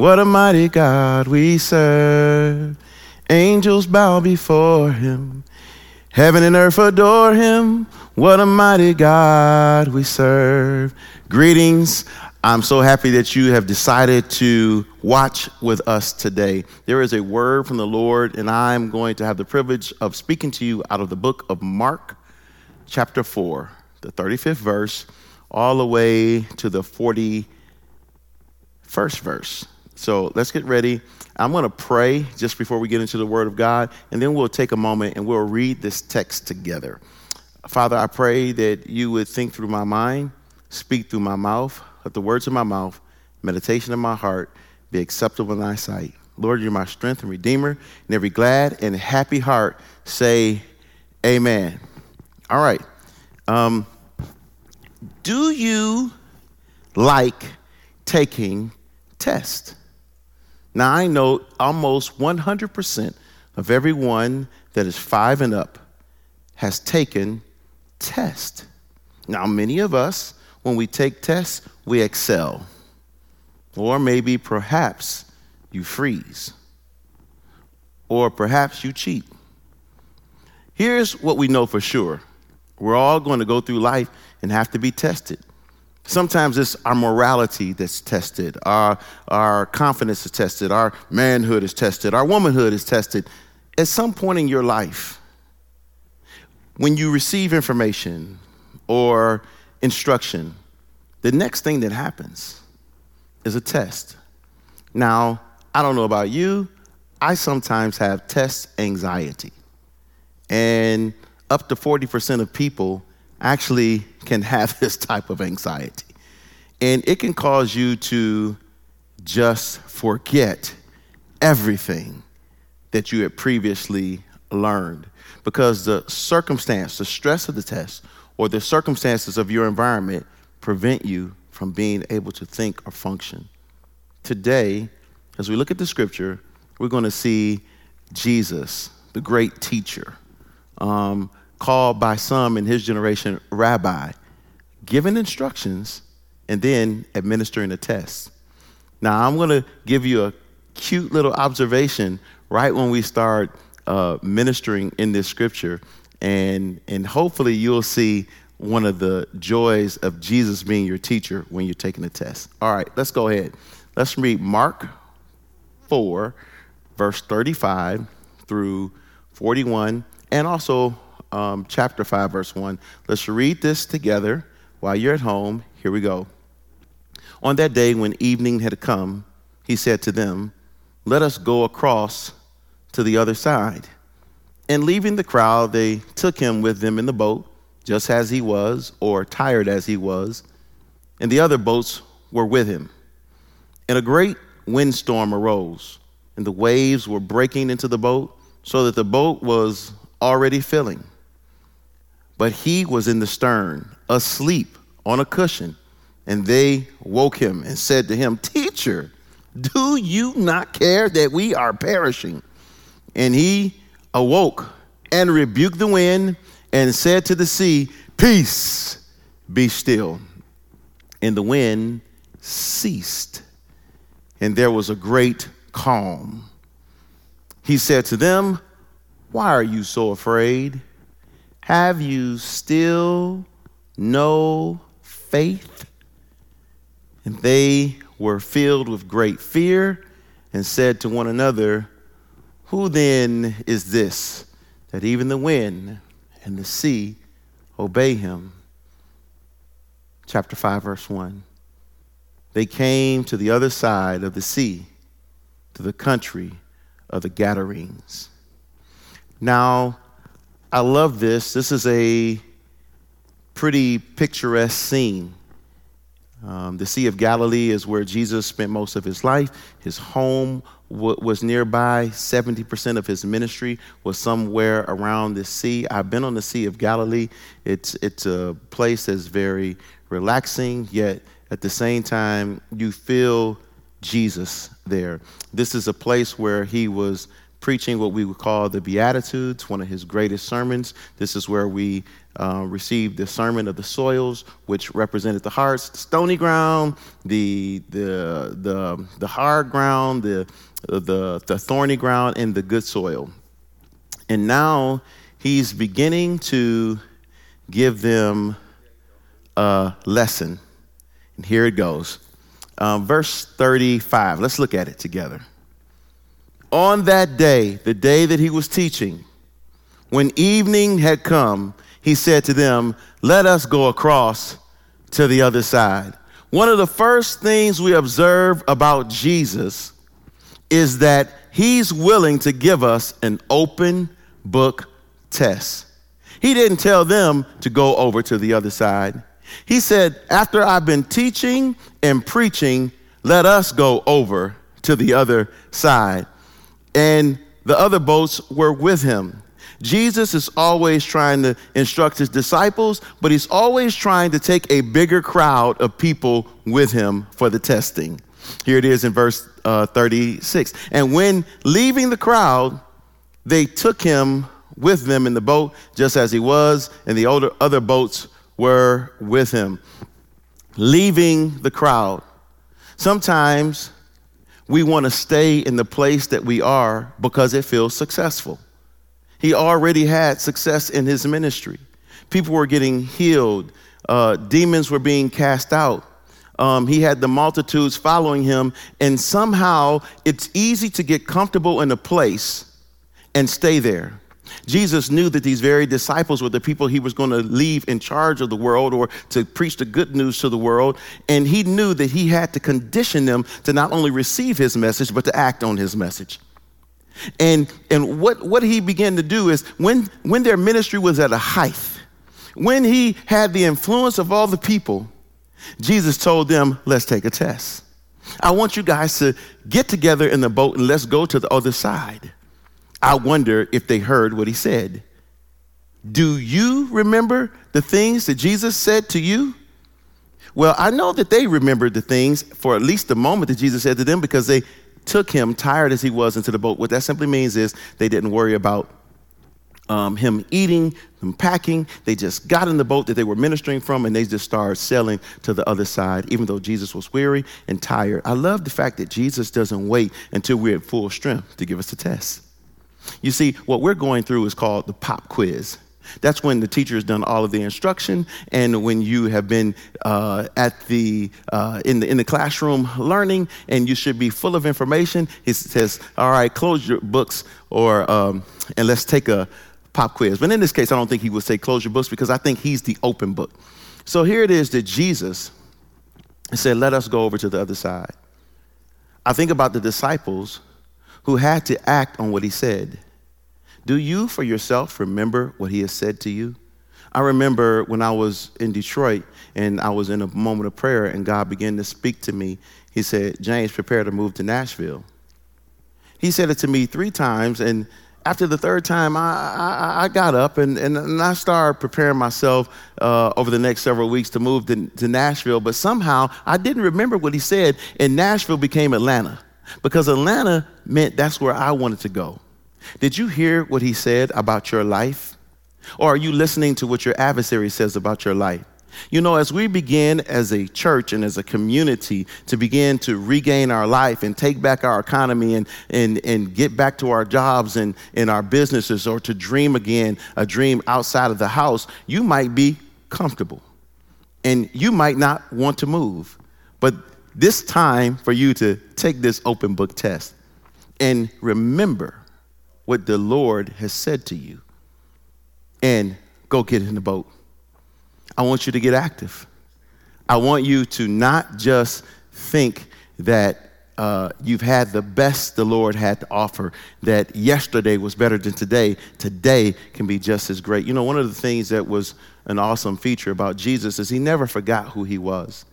What a mighty God we serve. Angels bow before him. Heaven and earth adore him. What a mighty God we serve. Greetings. I'm so happy that you have decided to watch with us today. There is a word from the Lord, and I'm going to have the privilege of speaking to you out of the book of Mark, chapter 4, the 35th verse, all the way to the 41st verse. So let's get ready. I'm going to pray just before we get into the Word of God, and then we'll take a moment and we'll read this text together. Father, I pray that you would think through my mind, speak through my mouth, let the words of my mouth, meditation of my heart be acceptable in thy sight. Lord, you're my strength and redeemer, and every glad and happy heart say, Amen. All right. Um, do you like taking tests? Now, I know almost 100% of everyone that is five and up has taken tests. Now, many of us, when we take tests, we excel. Or maybe, perhaps, you freeze. Or perhaps you cheat. Here's what we know for sure we're all going to go through life and have to be tested. Sometimes it's our morality that's tested, our, our confidence is tested, our manhood is tested, our womanhood is tested. At some point in your life, when you receive information or instruction, the next thing that happens is a test. Now, I don't know about you, I sometimes have test anxiety. And up to 40% of people actually can have this type of anxiety. And it can cause you to just forget everything that you had previously learned because the circumstance, the stress of the test, or the circumstances of your environment prevent you from being able to think or function. Today, as we look at the scripture, we're going to see Jesus, the great teacher, um, called by some in his generation rabbi, giving instructions and then administering a test. Now, I'm going to give you a cute little observation right when we start uh, ministering in this scripture, and, and hopefully you'll see one of the joys of Jesus being your teacher when you're taking a test. All right, let's go ahead. Let's read Mark 4, verse 35 through 41, and also um, chapter 5, verse 1. Let's read this together while you're at home. Here we go. On that day, when evening had come, he said to them, Let us go across to the other side. And leaving the crowd, they took him with them in the boat, just as he was, or tired as he was, and the other boats were with him. And a great windstorm arose, and the waves were breaking into the boat, so that the boat was already filling. But he was in the stern, asleep on a cushion. And they woke him and said to him, Teacher, do you not care that we are perishing? And he awoke and rebuked the wind and said to the sea, Peace, be still. And the wind ceased, and there was a great calm. He said to them, Why are you so afraid? Have you still no faith? And they were filled with great fear and said to one another, Who then is this that even the wind and the sea obey him? Chapter 5, verse 1. They came to the other side of the sea, to the country of the Gadarenes. Now, I love this. This is a pretty picturesque scene. Um, the Sea of Galilee is where Jesus spent most of his life. His home was nearby. 70% of his ministry was somewhere around the sea. I've been on the Sea of Galilee. It's, it's a place that's very relaxing, yet at the same time, you feel Jesus there. This is a place where he was preaching what we would call the Beatitudes, one of his greatest sermons. This is where we uh, received the sermon of the soils, which represented the hearts, the stony ground, the, the, the, the hard ground, the, the, the thorny ground, and the good soil. And now he's beginning to give them a lesson. And here it goes. Um, verse 35. Let's look at it together. On that day, the day that he was teaching, when evening had come, he said to them, Let us go across to the other side. One of the first things we observe about Jesus is that he's willing to give us an open book test. He didn't tell them to go over to the other side. He said, After I've been teaching and preaching, let us go over to the other side. And the other boats were with him. Jesus is always trying to instruct his disciples, but he's always trying to take a bigger crowd of people with him for the testing. Here it is in verse uh, 36. And when leaving the crowd, they took him with them in the boat, just as he was, and the older, other boats were with him. Leaving the crowd. Sometimes we want to stay in the place that we are because it feels successful. He already had success in his ministry. People were getting healed, uh, demons were being cast out. Um, he had the multitudes following him, and somehow it's easy to get comfortable in a place and stay there. Jesus knew that these very disciples were the people he was going to leave in charge of the world or to preach the good news to the world. And he knew that he had to condition them to not only receive his message, but to act on his message. And, and what, what he began to do is when, when their ministry was at a height, when he had the influence of all the people, Jesus told them, Let's take a test. I want you guys to get together in the boat and let's go to the other side. I wonder if they heard what he said. Do you remember the things that Jesus said to you? Well, I know that they remembered the things for at least the moment that Jesus said to them because they took him, tired as he was, into the boat. What that simply means is they didn't worry about um, him eating, him packing. They just got in the boat that they were ministering from and they just started sailing to the other side, even though Jesus was weary and tired. I love the fact that Jesus doesn't wait until we're at full strength to give us a test. You see, what we're going through is called the pop quiz. That's when the teacher has done all of the instruction, and when you have been uh, at the uh, in the in the classroom learning, and you should be full of information. He says, "All right, close your books, or um, and let's take a pop quiz." But in this case, I don't think he would say close your books because I think he's the open book. So here it is that Jesus said, "Let us go over to the other side." I think about the disciples who had to act on what he said. Do you for yourself remember what he has said to you? I remember when I was in Detroit and I was in a moment of prayer and God began to speak to me. He said, James, prepare to move to Nashville. He said it to me three times, and after the third time, I, I, I got up and, and, and, I started preparing myself uh, over the next several weeks to move to, to Nashville. But somehow I didn't remember what he said, and Nashville became Atlanta because Atlanta meant that's where I wanted to go. Did you hear what he said about your life? Or are you listening to what your adversary says about your life? You know, as we begin as a church and as a community to begin to regain our life and take back our economy and, and, and get back to our jobs and, and our businesses or to dream again, a dream outside of the house, you might be comfortable and you might not want to move. But this time for you to take this open book test and remember what the Lord has said to you and go get in the boat. I want you to get active. I want you to not just think that uh, you've had the best the Lord had to offer, that yesterday was better than today. Today can be just as great. You know, one of the things that was an awesome feature about Jesus is he never forgot who he was.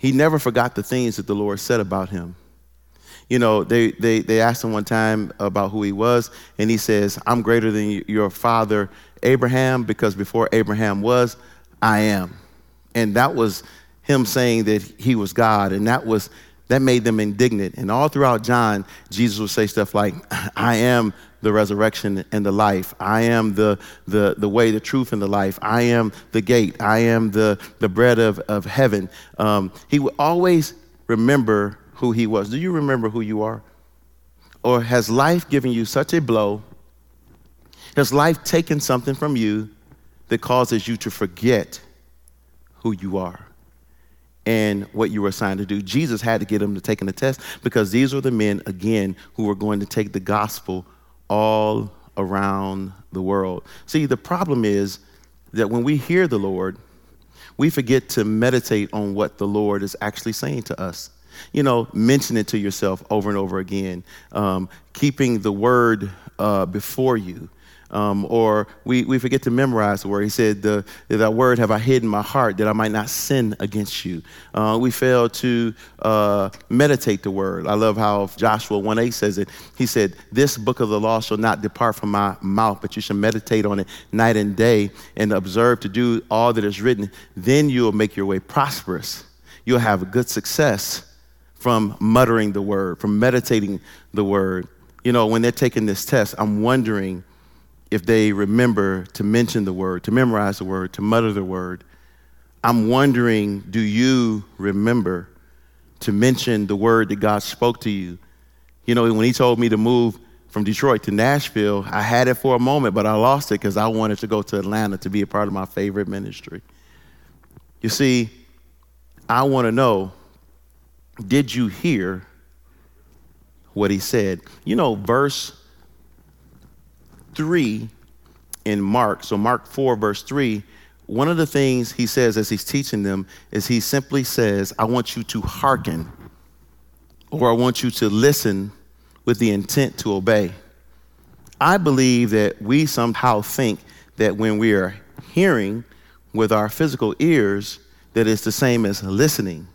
He never forgot the things that the Lord said about him. You know, they, they, they asked him one time about who he was, and he says, I'm greater than your father Abraham because before Abraham was, I am. And that was him saying that he was God, and that was that made them indignant. And all throughout John, Jesus would say stuff like, I am the resurrection and the life. I am the, the, the way, the truth, and the life. I am the gate. I am the, the bread of, of heaven. Um, he would always remember who he was. Do you remember who you are? Or has life given you such a blow? Has life taken something from you that causes you to forget who you are? and what you were assigned to do. Jesus had to get them to taking the test because these were the men, again, who were going to take the gospel all around the world. See, the problem is that when we hear the Lord, we forget to meditate on what the Lord is actually saying to us. You know, mention it to yourself over and over again, um, keeping the word uh, before you. Um, or we, we forget to memorize the word. He said, the, That word have I hid in my heart that I might not sin against you. Uh, we fail to uh, meditate the word. I love how Joshua 1 8 says it. He said, This book of the law shall not depart from my mouth, but you shall meditate on it night and day and observe to do all that is written. Then you will make your way prosperous. You'll have good success from muttering the word, from meditating the word. You know, when they're taking this test, I'm wondering if they remember to mention the word, to memorize the word, to mutter the word. I'm wondering, do you remember to mention the word that God spoke to you? You know, when He told me to move from Detroit to Nashville, I had it for a moment, but I lost it because I wanted to go to Atlanta to be a part of my favorite ministry. You see, I want to know did you hear what He said? You know, verse 3 in Mark, so Mark 4, verse 3, one of the things he says as he's teaching them is he simply says, I want you to hearken, or I want you to listen with the intent to obey. I believe that we somehow think that when we are hearing with our physical ears, that it's the same as listening.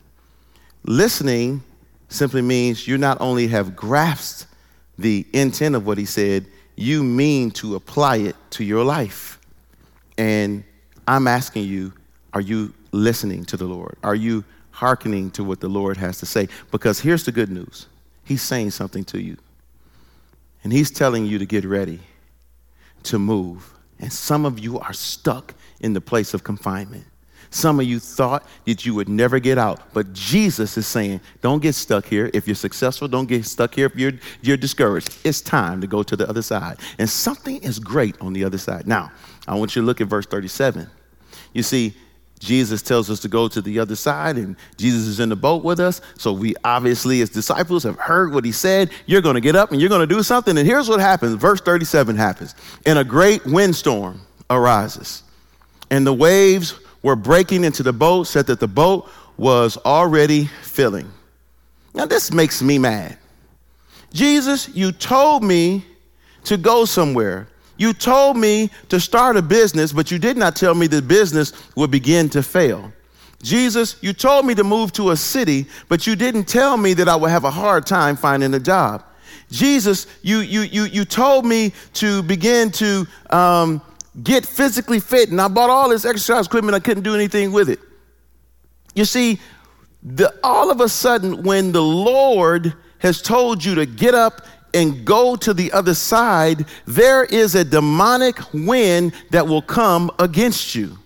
Listening simply means you not only have grasped the intent of what he said, you mean to apply it to your life. And I'm asking you, are you listening to the Lord? Are you hearkening to what the Lord has to say? Because here's the good news He's saying something to you. And He's telling you to get ready to move. And some of you are stuck in the place of confinement. Some of you thought that you would never get out, but Jesus is saying, don't get stuck here. If you're successful, don't get stuck here if you're, you're discouraged. It's time to go to the other side. And something is great on the other side. Now, I want you to look at verse 37. You see, Jesus tells us to go to the other side, and Jesus is in the boat with us. So we obviously, as disciples, have heard what he said. You're going to get up and you're going to do something. And here's what happens verse 37 happens. And a great windstorm arises, and the waves were breaking into the boat said that the boat was already filling. Now, this makes me mad. Jesus, you told me to go somewhere. You told me to start a business, but you did not tell me the business would begin to fail. Jesus, you told me to move to a city, but you didn't tell me that I would have a hard time finding a job. Jesus, you, you, you, you told me to begin to um, get physically fit. And I bought all this exercise equipment, I couldn't do anything with it. You see, the, all of a sudden, when the Lord has told you to get up and go to the other side, there is a demonic wind that will come against you.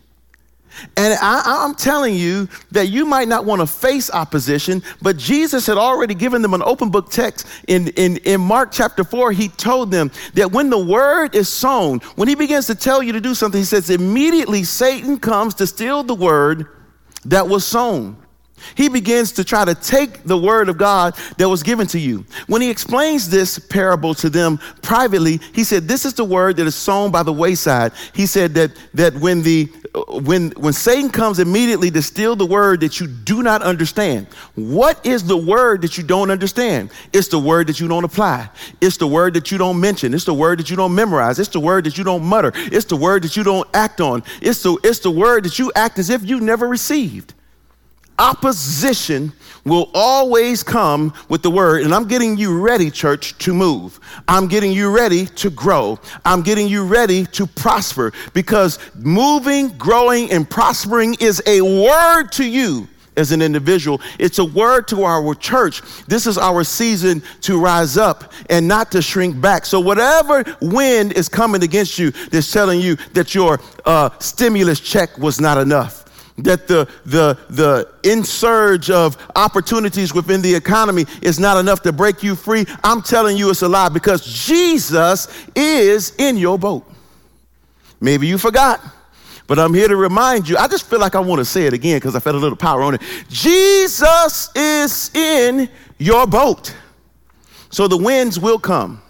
And I, am telling you that you might not want to face opposition, but Jesus had already given them an open book text in, in, in Mark chapter 4. He told them that when the word is sown, when he begins to tell you to do something, he says, immediately Satan comes to steal the word that was sown. He begins to try to take the word of God that was given to you. When he explains this parable to them privately, he said, This is the word that is sown by the wayside. He said that, that when, the, when, when Satan comes immediately to steal the word that you do not understand, what is the word that you don't understand? It's the word that you don't apply. It's the word that you don't mention. It's the word that you don't memorize. It's the word that you don't mutter. It's the word that you don't act on. It's the, it's the word that you act as if you never received. Opposition will always come with the word. And I'm getting you ready, church, to move. I'm getting you ready to grow. I'm getting you ready to prosper because moving, growing, and prospering is a word to you as an individual. It's a word to our church. This is our season to rise up and not to shrink back. So, whatever wind is coming against you that's telling you that your uh, stimulus check was not enough, that the, the, the insurge of opportunities within the economy is not enough to break you free, I'm telling you it's a lie because Jesus is in your boat. Maybe you forgot. But I'm here to remind you, I just feel like I want to say it again because I felt a little power on it. Jesus is in your boat. So the winds will come.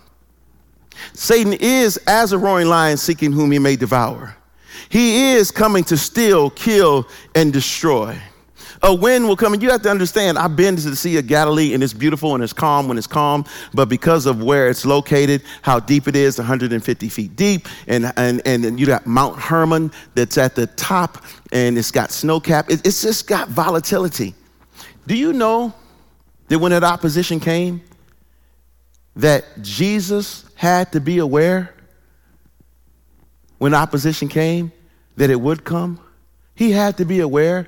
Satan is as a roaring lion seeking whom he may devour. He is coming to steal, kill, and destroy. A wind will come, and you have to understand. I've been to the Sea of Galilee, and it's beautiful and it's calm when it's calm, but because of where it's located, how deep it is 150 feet deep, and, and, and you got Mount Hermon that's at the top, and it's got snow cap. It, it's just got volatility. Do you know that when that opposition came, that Jesus had to be aware when opposition came that it would come? He had to be aware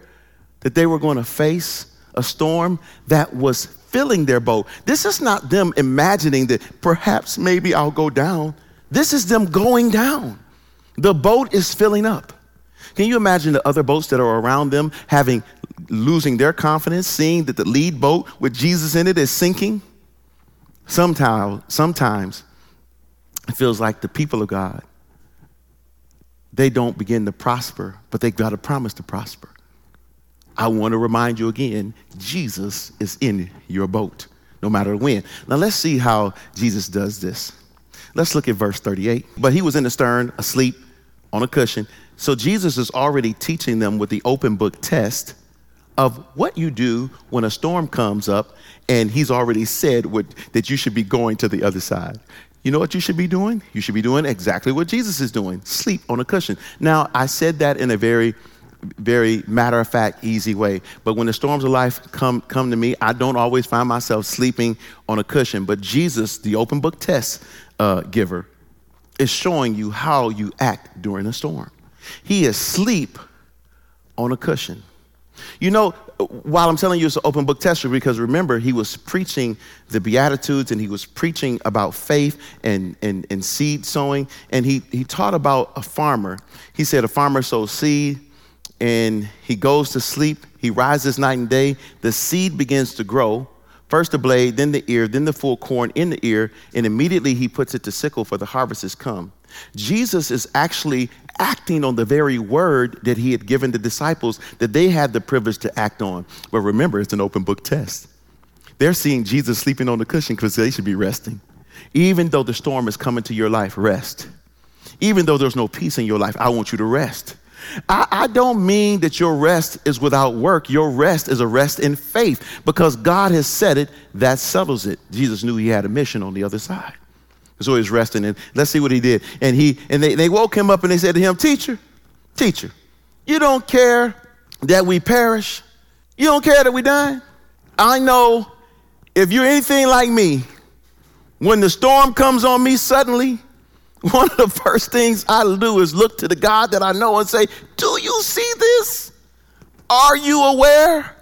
that they were going to face a storm that was filling their boat. This is not them imagining that perhaps maybe I'll go down. This is them going down. The boat is filling up. Can you imagine the other boats that are around them having losing their confidence, seeing that the lead boat with Jesus in it is sinking? Sometimes, sometimes it feels like the people of God, they don't begin to prosper, but they've got a promise to prosper. I want to remind you again Jesus is in your boat, no matter when. Now let's see how Jesus does this. Let's look at verse 38. But he was in the stern, asleep on a cushion. So Jesus is already teaching them with the open book test of what you do when a storm comes up, and he's already said what, that you should be going to the other side. You know what you should be doing? You should be doing exactly what Jesus is doing sleep on a cushion. Now, I said that in a very very matter of fact, easy way. But when the storms of life come, come to me, I don't always find myself sleeping on a cushion. But Jesus, the open book test uh, giver, is showing you how you act during a storm. He is asleep on a cushion. You know, while I'm telling you it's an open book tester, because remember, he was preaching the Beatitudes and he was preaching about faith and, and, and seed sowing. And he, he taught about a farmer. He said, A farmer sows seed, and he goes to sleep. He rises night and day. The seed begins to grow. First the blade, then the ear, then the full corn in the ear, and immediately he puts it to sickle for the harvest has come. Jesus is actually acting on the very word that he had given the disciples that they had the privilege to act on. But remember, it's an open book test. They're seeing Jesus sleeping on the cushion because they should be resting. Even though the storm is coming to your life, rest. Even though there's no peace in your life, I want you to rest. I, I, don't mean that your rest is without work. Your rest is a rest in faith because God has said it, that settles it. Jesus knew he had a mission on the other side. So he's resting. And let's see what he did. And he and they, they woke him up and they said to him, Teacher, teacher, you don't care that we perish. You don't care that we die. I know if you're anything like me, when the storm comes on me suddenly, one of the first things I do is look to the God that I know and say, Do you see this? Are you aware?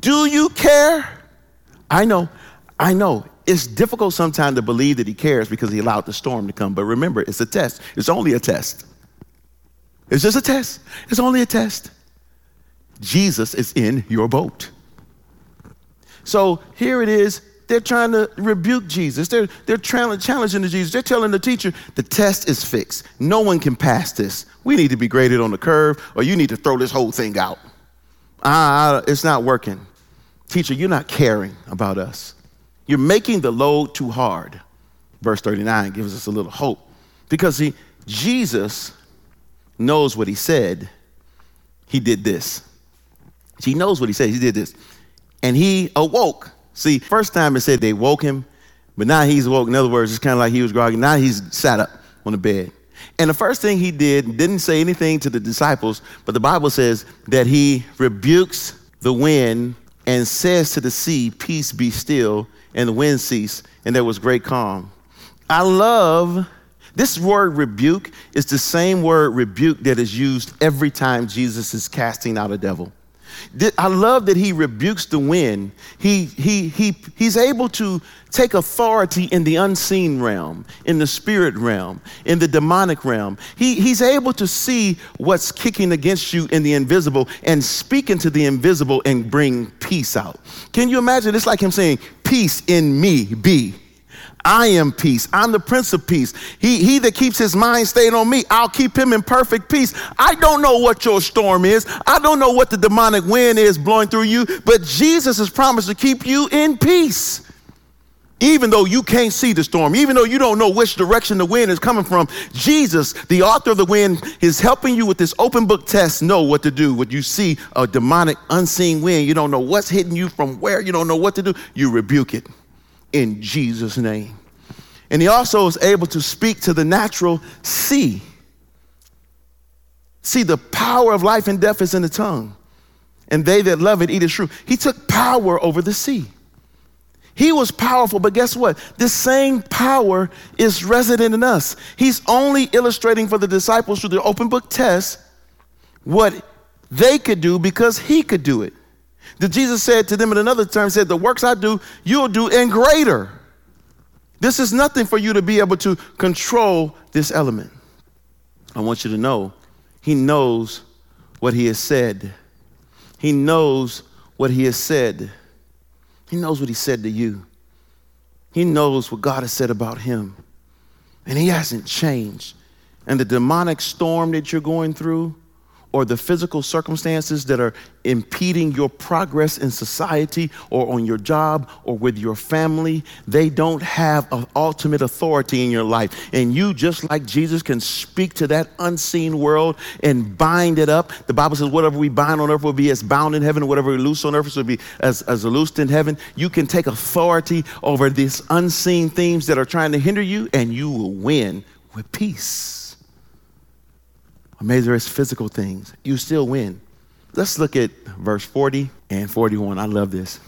Do you care? I know, I know. It's difficult sometimes to believe that he cares because he allowed the storm to come. But remember, it's a test. It's only a test. It's just a test. It's only a test. Jesus is in your boat. So here it is they're trying to rebuke Jesus. They're, they're challenging the Jesus. They're telling the teacher, the test is fixed. No one can pass this. We need to be graded on the curve, or you need to throw this whole thing out. Ah, it's not working. Teacher, you're not caring about us. You're making the load too hard. Verse 39 gives us a little hope. Because see, Jesus knows what he said. He did this. He knows what he said. He did this. And he awoke See, first time it said they woke him, but now he's woke. In other words, it's kind of like he was groggy. Now he's sat up on the bed. And the first thing he did didn't say anything to the disciples, but the Bible says that he rebukes the wind and says to the sea, Peace be still, and the wind ceased, and there was great calm. I love this word rebuke is the same word rebuke that is used every time Jesus is casting out a devil. I love that he rebukes the wind. He, he, he, he's able to take authority in the unseen realm, in the spirit realm, in the demonic realm. He, he's able to see what's kicking against you in the invisible and speak into the invisible and bring peace out. Can you imagine? It's like him saying, Peace in me be. I am peace. I'm the Prince of Peace. He, he that keeps his mind stayed on me, I'll keep him in perfect peace. I don't know what your storm is. I don't know what the demonic wind is blowing through you, but Jesus has promised to keep you in peace. Even though you can't see the storm, even though you don't know which direction the wind is coming from, Jesus, the author of the wind, is helping you with this open book test know what to do. When you see a demonic, unseen wind, you don't know what's hitting you from where, you don't know what to do, you rebuke it in Jesus' name. And he also is able to speak to the natural sea. See, the power of life and death is in the tongue, and they that love it eat its fruit. He took power over the sea. He was powerful, but guess what? This same power is resident in us. He's only illustrating for the disciples through the open book test what they could do because he could do it. That Jesus said to them in another term, said, The works I do, you'll do and greater. This is nothing for you to be able to control this element. I want you to know he knows what he has said. He knows what he has said. He knows what he said to you. He knows what God has said about him. And he hasn't changed. And the demonic storm that you're going through, or the physical circumstances that are impeding your progress in society or on your job or with your family, they don't have an ultimate authority in your life. And you, just like Jesus, can speak to that unseen world and bind it up. The Bible says, whatever we bind on earth will be as bound in heaven, whatever we loose on earth will be as, as loosed in heaven. You can take authority over these unseen things that are trying to hinder you, and you will win with peace or maybe there's physical things, you still win. Let's look at verse 40 and 41. I love this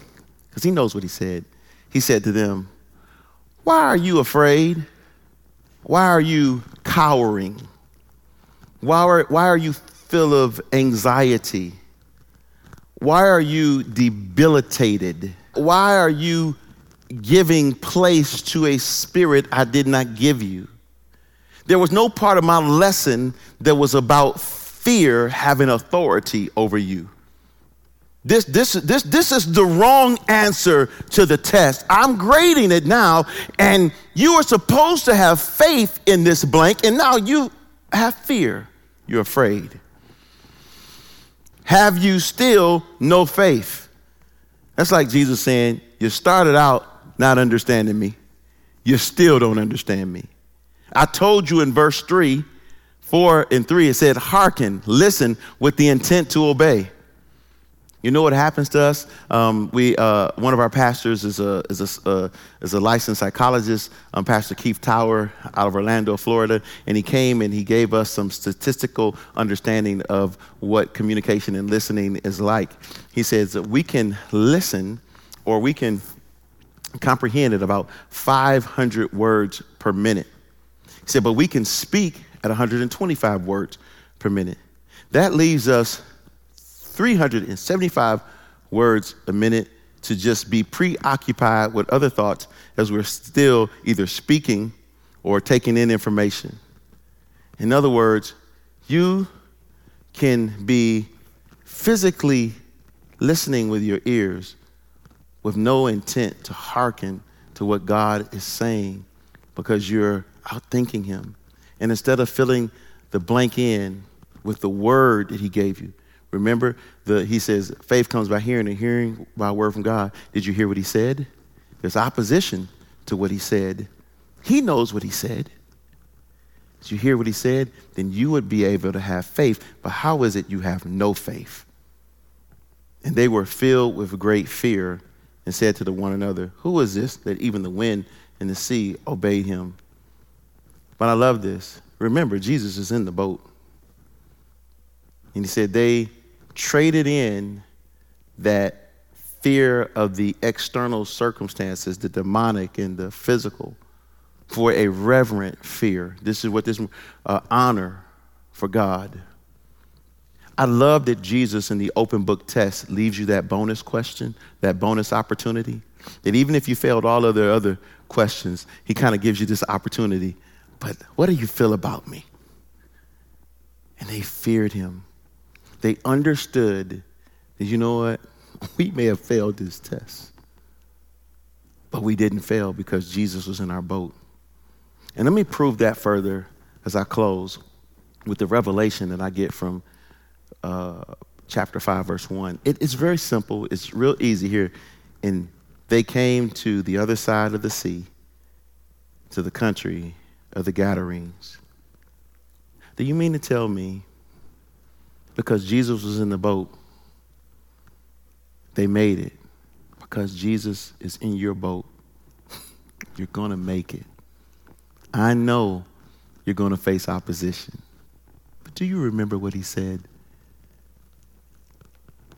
because he knows what he said. He said to them, Why are you afraid? Why are you cowering? Why are, why are you full of anxiety? Why are you debilitated? Why are you giving place to a spirit I did not give you? There was no part of my lesson that was about fear having authority over you. This, this, this, this is the wrong answer to the test. I'm grading it now, and you are supposed to have faith in this blank, and now you have fear. You're afraid. Have you still no faith? That's like Jesus saying, You started out not understanding me, you still don't understand me. I told you in verse 3, 4 and 3, it said, hearken, listen with the intent to obey. You know what happens to us? Um, we, uh, one of our pastors is a, is a, uh, is a licensed psychologist, um, Pastor Keith Tower out of Orlando, Florida, and he came and he gave us some statistical understanding of what communication and listening is like. He says that we can listen or we can comprehend at about 500 words per minute. He said, but we can speak at 125 words per minute. That leaves us 375 words a minute to just be preoccupied with other thoughts as we're still either speaking or taking in information. In other words, you can be physically listening with your ears with no intent to hearken to what God is saying because you're outthinking him. And instead of filling the blank in with the word that he gave you, remember the he says faith comes by hearing and hearing by word from God. Did you hear what he said? There's opposition to what he said. He knows what he said. Did you hear what he said? Then you would be able to have faith. But how is it you have no faith? And they were filled with great fear and said to the one another, Who is this that even the wind and the sea obey him? But I love this. Remember, Jesus is in the boat. And he said they traded in that fear of the external circumstances, the demonic and the physical, for a reverent fear. This is what this uh, honor for God. I love that Jesus in the open book test leaves you that bonus question, that bonus opportunity. That even if you failed all of the other questions, he kind of gives you this opportunity. But what do you feel about me? And they feared him. They understood that, you know what? We may have failed this test, but we didn't fail because Jesus was in our boat. And let me prove that further as I close with the revelation that I get from uh, chapter 5, verse 1. It, it's very simple, it's real easy here. And they came to the other side of the sea, to the country of the Gadarenes. Do you mean to tell me, because Jesus was in the boat, they made it? Because Jesus is in your boat, you're going to make it. I know you're going to face opposition. But do you remember what he said?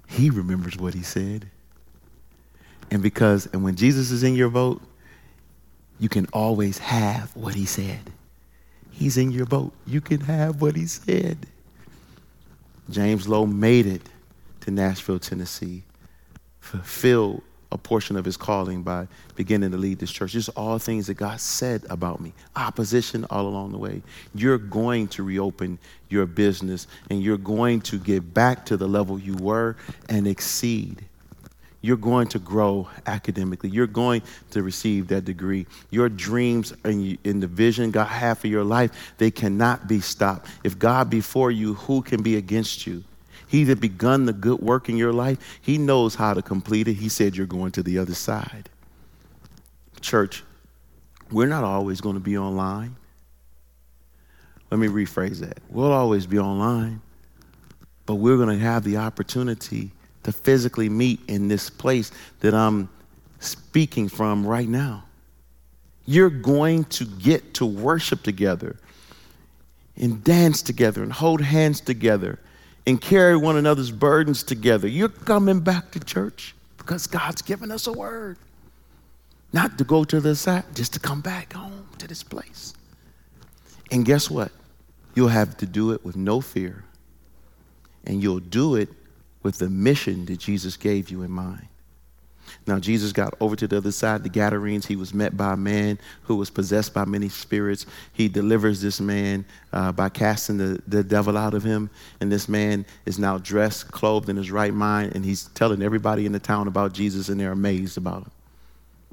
He remembers what he said. And because, and when Jesus is in your boat, you can always have what he said. He's in your boat. You can have what he said. James Lowe made it to Nashville, Tennessee, fulfilled a portion of his calling by beginning to lead this church. Just all things that God said about me. Opposition all along the way. You're going to reopen your business and you're going to get back to the level you were and exceed. You're going to grow academically. You're going to receive that degree. Your dreams and, the vision God has for your life, they cannot be stopped. If God be for you, who can be against you? He that begun the good work in your life, he knows how to complete it. He said you're going to the other side. Church, we're not always going to be online. Let me rephrase that. We'll always be online, but we're going to have the opportunity to physically meet in this place that I'm speaking from right now. You're going to get to worship together and dance together and hold hands together and carry one another's burdens together. You're coming back to church because God's given us a word. Not to go to the side, just to come back home to this place. And guess what? You'll have to do it with no fear. And you'll do it with the mission that Jesus gave you in mind. Now, Jesus got over to the other side, the Gadarenes. He was met by a man who was possessed by many spirits. He delivers this man uh, by casting the, the devil out of him. And this man is now dressed, clothed in his right mind, and he's telling everybody in the town about Jesus, and they're amazed about him.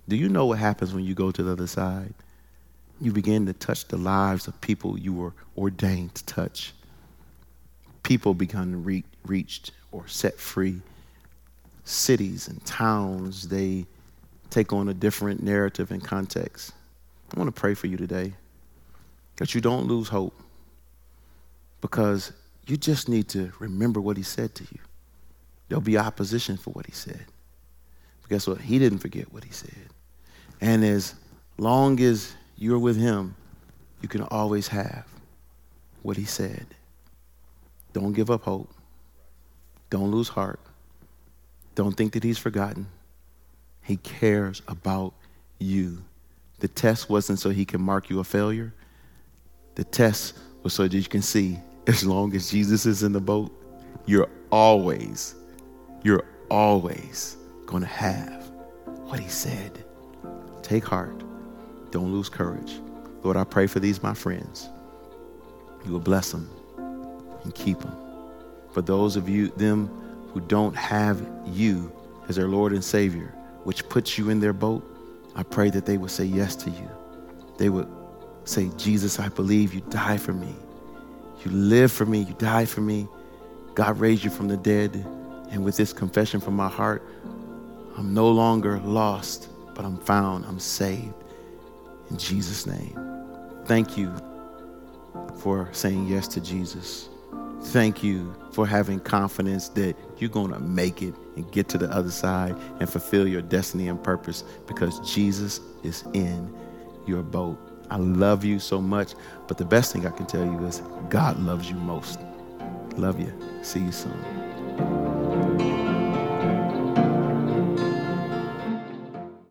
Do you know what happens when you go to the other side? You begin to touch the lives of people you were ordained to touch. People become re- reached or set free. Cities and towns, they take on a different narrative and context. I want to pray for you today that you don't lose hope because you just need to remember what he said to you. There'll be opposition for what he said. But guess what? He didn't forget what he said. And as long as you're with him, you can always have what he said. Don't give up hope. Don't lose heart. Don't think that he's forgotten. He cares about you. The test wasn't so he can mark you a failure. The test was so that you can see as long as Jesus is in the boat, you're always, you're always going to have what he said. Take heart. Don't lose courage. Lord, I pray for these, my friends. You will bless them and keep them for those of you them who don't have you as their Lord and Savior, which puts you in their boat, I pray that they would say yes to you. They would say, Jesus, I believe you died for me. You live for me. You died for me. God raised you from the dead. And with this confession from my heart, I'm no longer lost, but I'm found. I'm saved. In Jesus' name. Thank you for saying yes to Jesus. Thank you for having confidence that you're going to make it and get to the other side and fulfill your destiny and purpose because Jesus is in your boat. I love you so much, but the best thing I can tell you is God loves you most. Love you. See you soon.